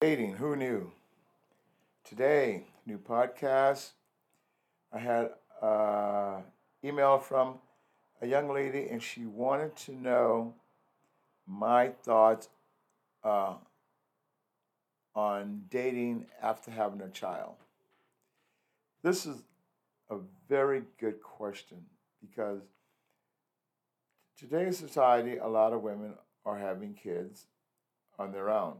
Dating, who knew? Today, new podcast. I had an email from a young lady, and she wanted to know my thoughts uh, on dating after having a child. This is a very good question because today's society, a lot of women are having kids on their own,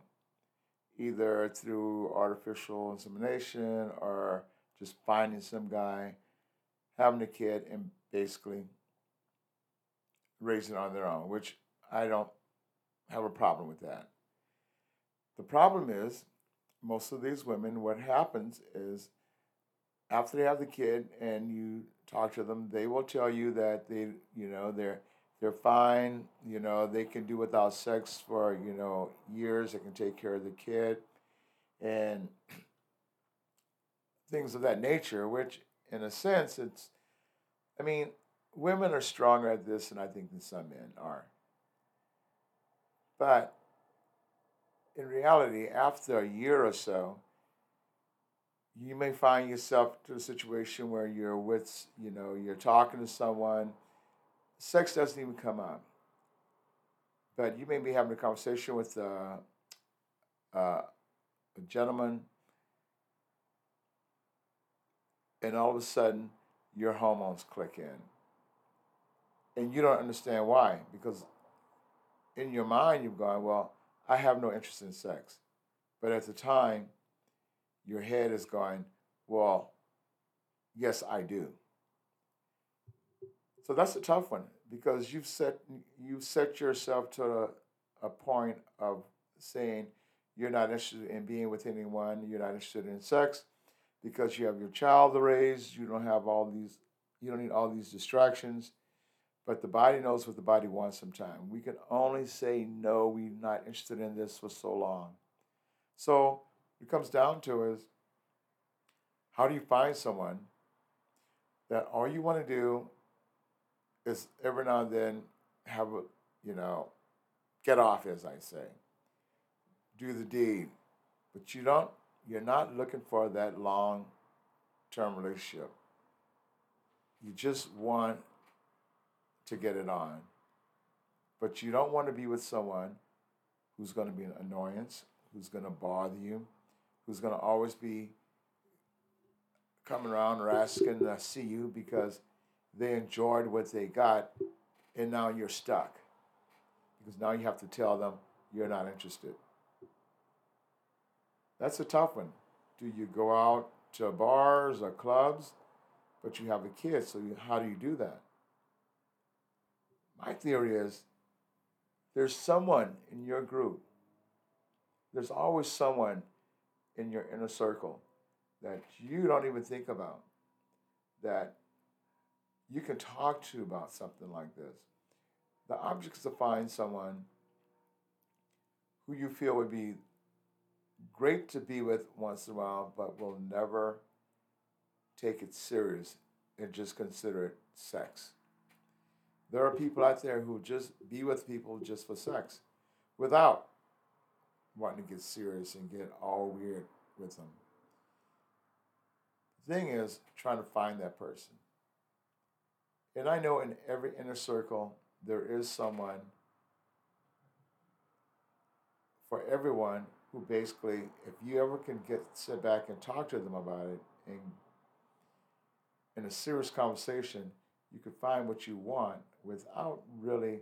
either through artificial insemination or just finding some guy, having a kid, and basically raising it on their own, which I don't have a problem with that. The problem is, most of these women, what happens is after they have the kid and you talk to them, they will tell you that they, you know, they're they're fine. You know, they can do without sex for you know years. They can take care of the kid, and things of that nature. Which, in a sense, it's. I mean, women are stronger at this than I think than some men are. But in reality, after a year or so, you may find yourself to a situation where you're with, you know, you're talking to someone, sex doesn't even come up. But you may be having a conversation with a, a, a gentleman, and all of a sudden, your hormones click in. And you don't understand why, because in your mind, you've gone, well, I have no interest in sex. But at the time, your head is going, well, yes, I do. So that's a tough one because you've set you set yourself to a, a point of saying you're not interested in being with anyone, you're not interested in sex because you have your child to raise, you don't have all these you don't need all these distractions. But the body knows what the body wants sometimes. We can only say no, we're not interested in this for so long. So it comes down to is how do you find someone that all you want to do is every now and then have a, you know, get off, as I say, do the deed, but you don't, you're not looking for that long term relationship. You just want to get it on. But you don't want to be with someone who's going to be an annoyance, who's going to bother you, who's going to always be coming around or asking to see you because they enjoyed what they got and now you're stuck. Because now you have to tell them you're not interested. That's a tough one. Do you go out to bars or clubs, but you have a kid, so you, how do you do that? My theory is there's someone in your group, there's always someone in your inner circle that you don't even think about that you can talk to about something like this. The object is to find someone who you feel would be great to be with once in a while, but will never take it serious and just consider it sex. There are people out there who just be with people just for sex without wanting to get serious and get all weird with them. The thing is trying to find that person. And I know in every inner circle, there is someone for everyone who basically, if you ever can get sit back and talk to them about it and in a serious conversation, you can find what you want without really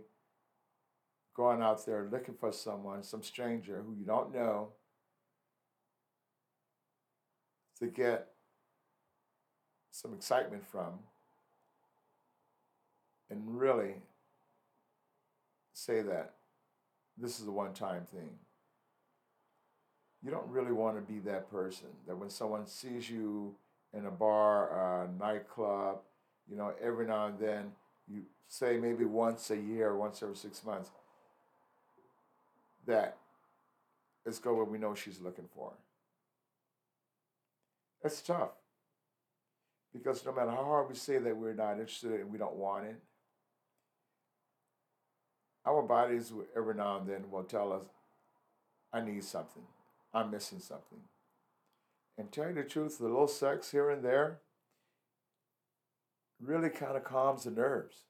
going out there looking for someone, some stranger who you don't know, to get some excitement from and really say that this is a one time thing. You don't really want to be that person that when someone sees you in a bar, a nightclub, you know, every now and then you say maybe once a year, once every six months, that let's go where we know she's looking for. It's tough. Because no matter how hard we say that we're not interested and we don't want it, our bodies every now and then will tell us, I need something. I'm missing something. And tell you the truth, the little sex here and there really kind of calms the nerves.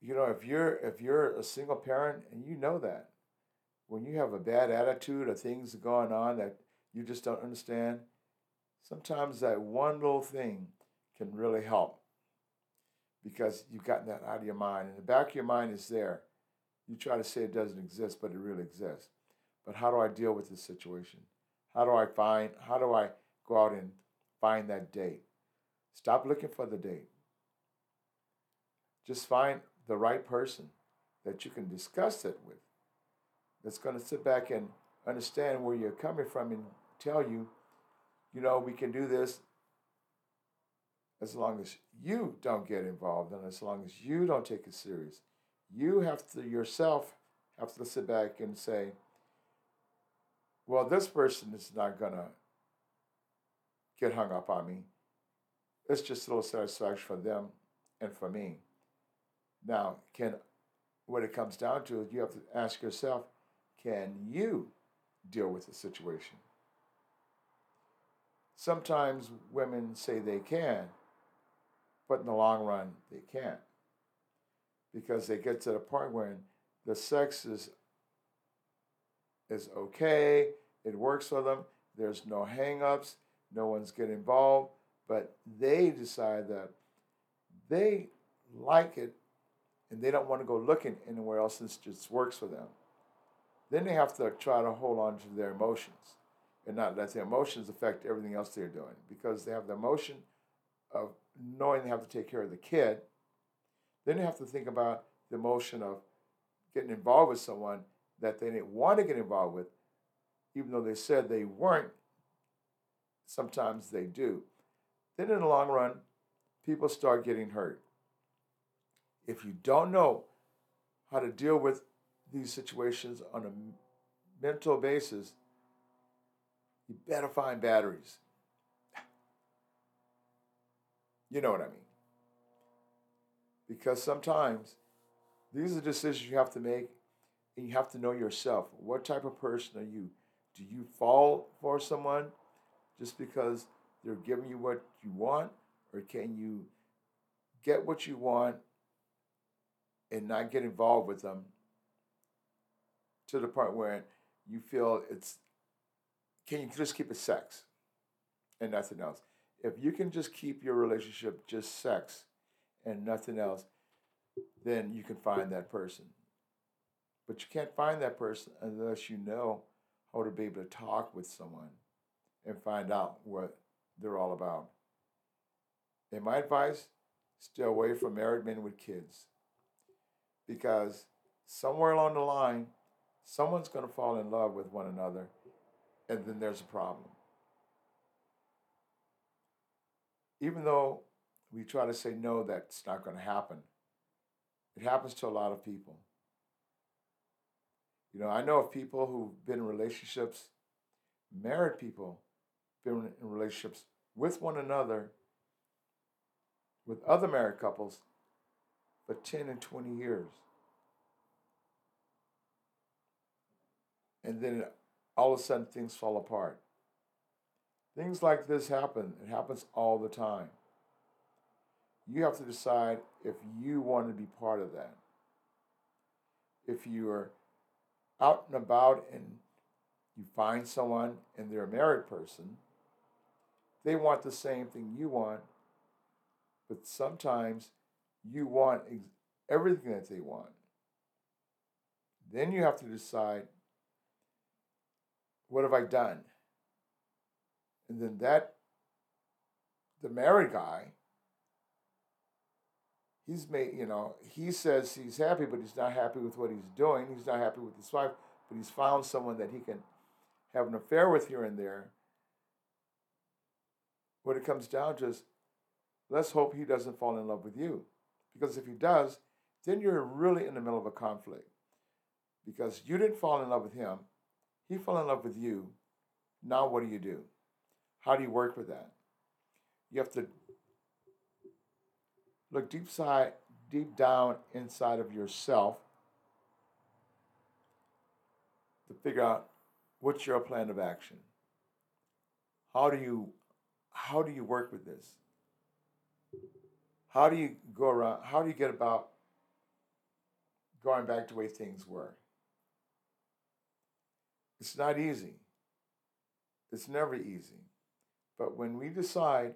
You know, if you're if you're a single parent and you know that, when you have a bad attitude or things going on that you just don't understand, sometimes that one little thing can really help because you've gotten that out of your mind. And the back of your mind is there. You try to say it doesn't exist, but it really exists. But how do I deal with this situation? How do I find, how do I go out and find that date? Stop looking for the date. Just find the right person that you can discuss it with, that's going to sit back and understand where you're coming from and tell you, you know, we can do this as long as you don't get involved and as long as you don't take it serious. You have to yourself have to sit back and say, well, this person is not going to get hung up on me. It's just a little satisfaction for them and for me. Now, can what it comes down to is you have to ask yourself, can you deal with the situation? Sometimes women say they can, but in the long run, they can't. Because they get to the point when the sex is, is okay, it works for them, there's no hang ups, no one's getting involved, but they decide that they like it and they don't want to go looking anywhere else since it just works for them. Then they have to try to hold on to their emotions and not let their emotions affect everything else they're doing because they have the emotion of knowing they have to take care of the kid. Then you have to think about the emotion of getting involved with someone that they didn't want to get involved with, even though they said they weren't. Sometimes they do. Then in the long run, people start getting hurt. If you don't know how to deal with these situations on a mental basis, you better find batteries. You know what I mean? Because sometimes these are decisions you have to make, and you have to know yourself. What type of person are you? Do you fall for someone just because they're giving you what you want, or can you get what you want and not get involved with them to the point where you feel it's can you just keep it sex and nothing else if you can just keep your relationship just sex and nothing else then you can find that person. But you can't find that person unless you know how to be able to talk with someone and find out what they're all about. And my advice stay away from married men with kids. Because somewhere along the line, someone's going to fall in love with one another, and then there's a problem. Even though we try to say no, that's not going to happen, it happens to a lot of people. You know, I know of people who've been in relationships, married people, been in relationships with one another, with other married couples, for 10 and 20 years. And then all of a sudden things fall apart. Things like this happen. It happens all the time. You have to decide if you want to be part of that. If you're out and about and you find someone and they're a married person, they want the same thing you want, but sometimes you want everything that they want. Then you have to decide what have I done? And then that, the married guy, he's made, you know, he says he's happy, but he's not happy with what he's doing. He's not happy with his wife, but he's found someone that he can have an affair with here and there. What it comes down to is let's hope he doesn't fall in love with you. Because if he does, then you're really in the middle of a conflict. Because you didn't fall in love with him, he fell in love with you. Now, what do you do? How do you work with that? You have to look deep side, deep down inside of yourself to figure out what's your plan of action. How do you how do you work with this? How do you go around? How do you get about going back to the way things were? It's not easy. It's never easy. But when we decide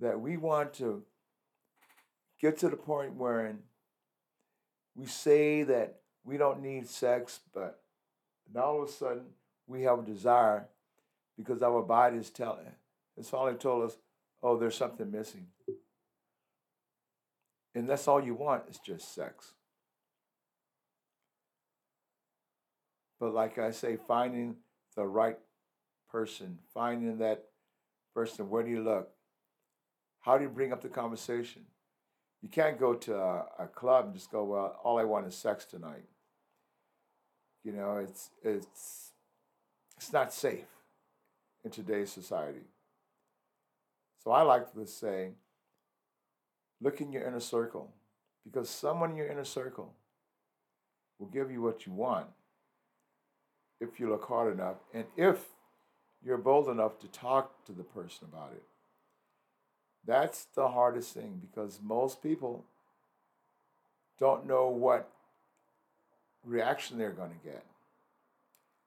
that we want to get to the point where we say that we don't need sex, but all of a sudden we have a desire because our body is telling, it's finally told us, oh, there's something missing. And that's all you want is just sex. But like I say, finding the right person, finding that person, where do you look? How do you bring up the conversation? You can't go to a, a club and just go, well, all I want is sex tonight. You know, it's it's it's not safe in today's society. So I like to say, look in your inner circle, because someone in your inner circle will give you what you want if you look hard enough and if you're bold enough to talk to the person about it. That's the hardest thing because most people don't know what reaction they're going to get.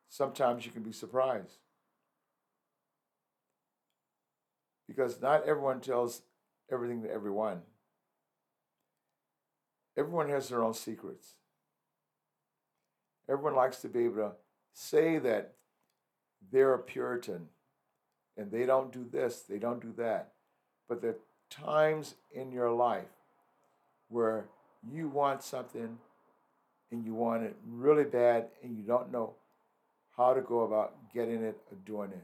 Sometimes you can be surprised. Because not everyone tells everything to everyone. Everyone has their own secrets. Everyone likes to be able to say that they're a Puritan and they don't do this, they don't do that. But there are times in your life where you want something and you want it really bad and you don't know how to go about getting it or doing it.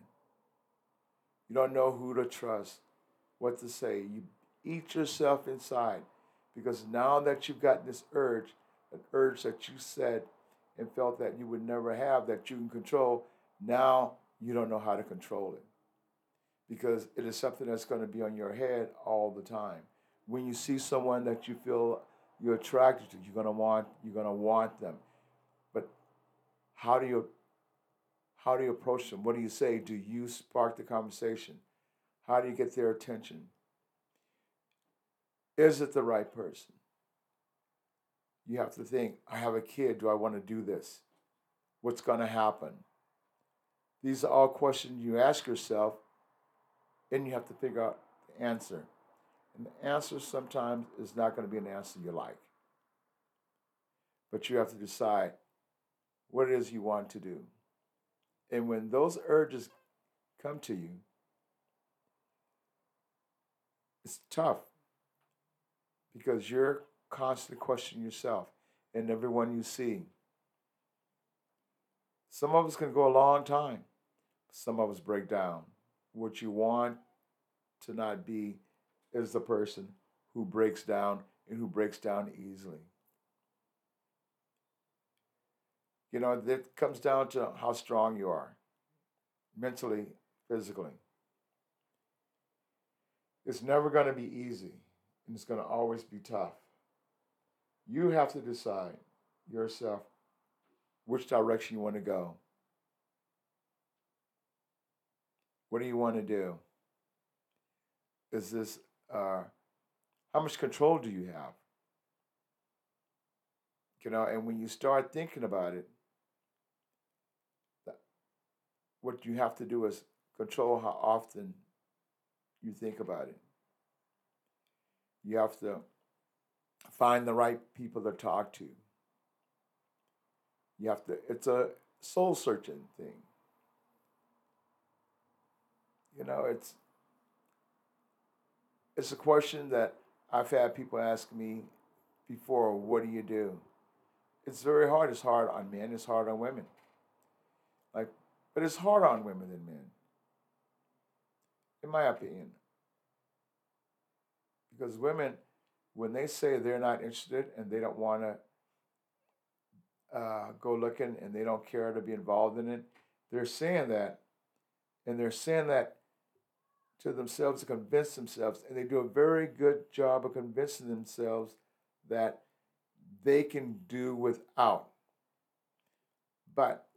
You don't know who to trust, what to say. You eat yourself inside because now that you've got this urge, an urge that you said and felt that you would never have, that you can control, now you don't know how to control it because it is something that's going to be on your head all the time. When you see someone that you feel you're attracted to, you're going to want you're going to want them. But how do you how do you approach them? What do you say? Do you spark the conversation? How do you get their attention? Is it the right person? You have to think, I have a kid, do I want to do this? What's going to happen? These are all questions you ask yourself, and you have to figure out the answer. And the answer sometimes is not going to be an answer you like. But you have to decide what it is you want to do. And when those urges come to you, it's tough because you're constantly questioning yourself and everyone you see. Some of us can go a long time. Some of us break down. What you want to not be is the person who breaks down and who breaks down easily. You know, it comes down to how strong you are, mentally, physically. It's never going to be easy, and it's going to always be tough. You have to decide yourself which direction you want to go. What do you want to do? Is this, uh, how much control do you have? You know, and when you start thinking about it, what you have to do is control how often you think about it. You have to find the right people to talk to. You have to, it's a soul searching thing. You know, it's it's a question that I've had people ask me before, what do you do? It's very hard. It's hard on men, it's hard on women. Like, but it's hard on women than men. In my opinion. Because women, when they say they're not interested and they don't want to uh, go looking and they don't care to be involved in it, they're saying that. And they're saying that to themselves to convince themselves. And they do a very good job of convincing themselves that they can do without. But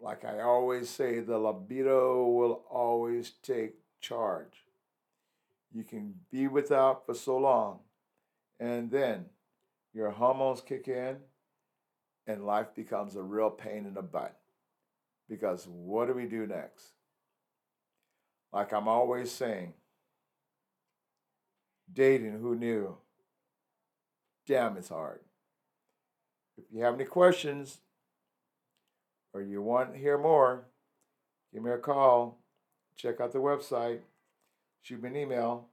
like I always say, the libido will always take charge. You can be without for so long, and then your hormones kick in, and life becomes a real pain in the butt. Because what do we do next? Like I'm always saying, dating, who knew? Damn, it's hard. If you have any questions or you want to hear more, give me a call. Check out the website. Shoot me an email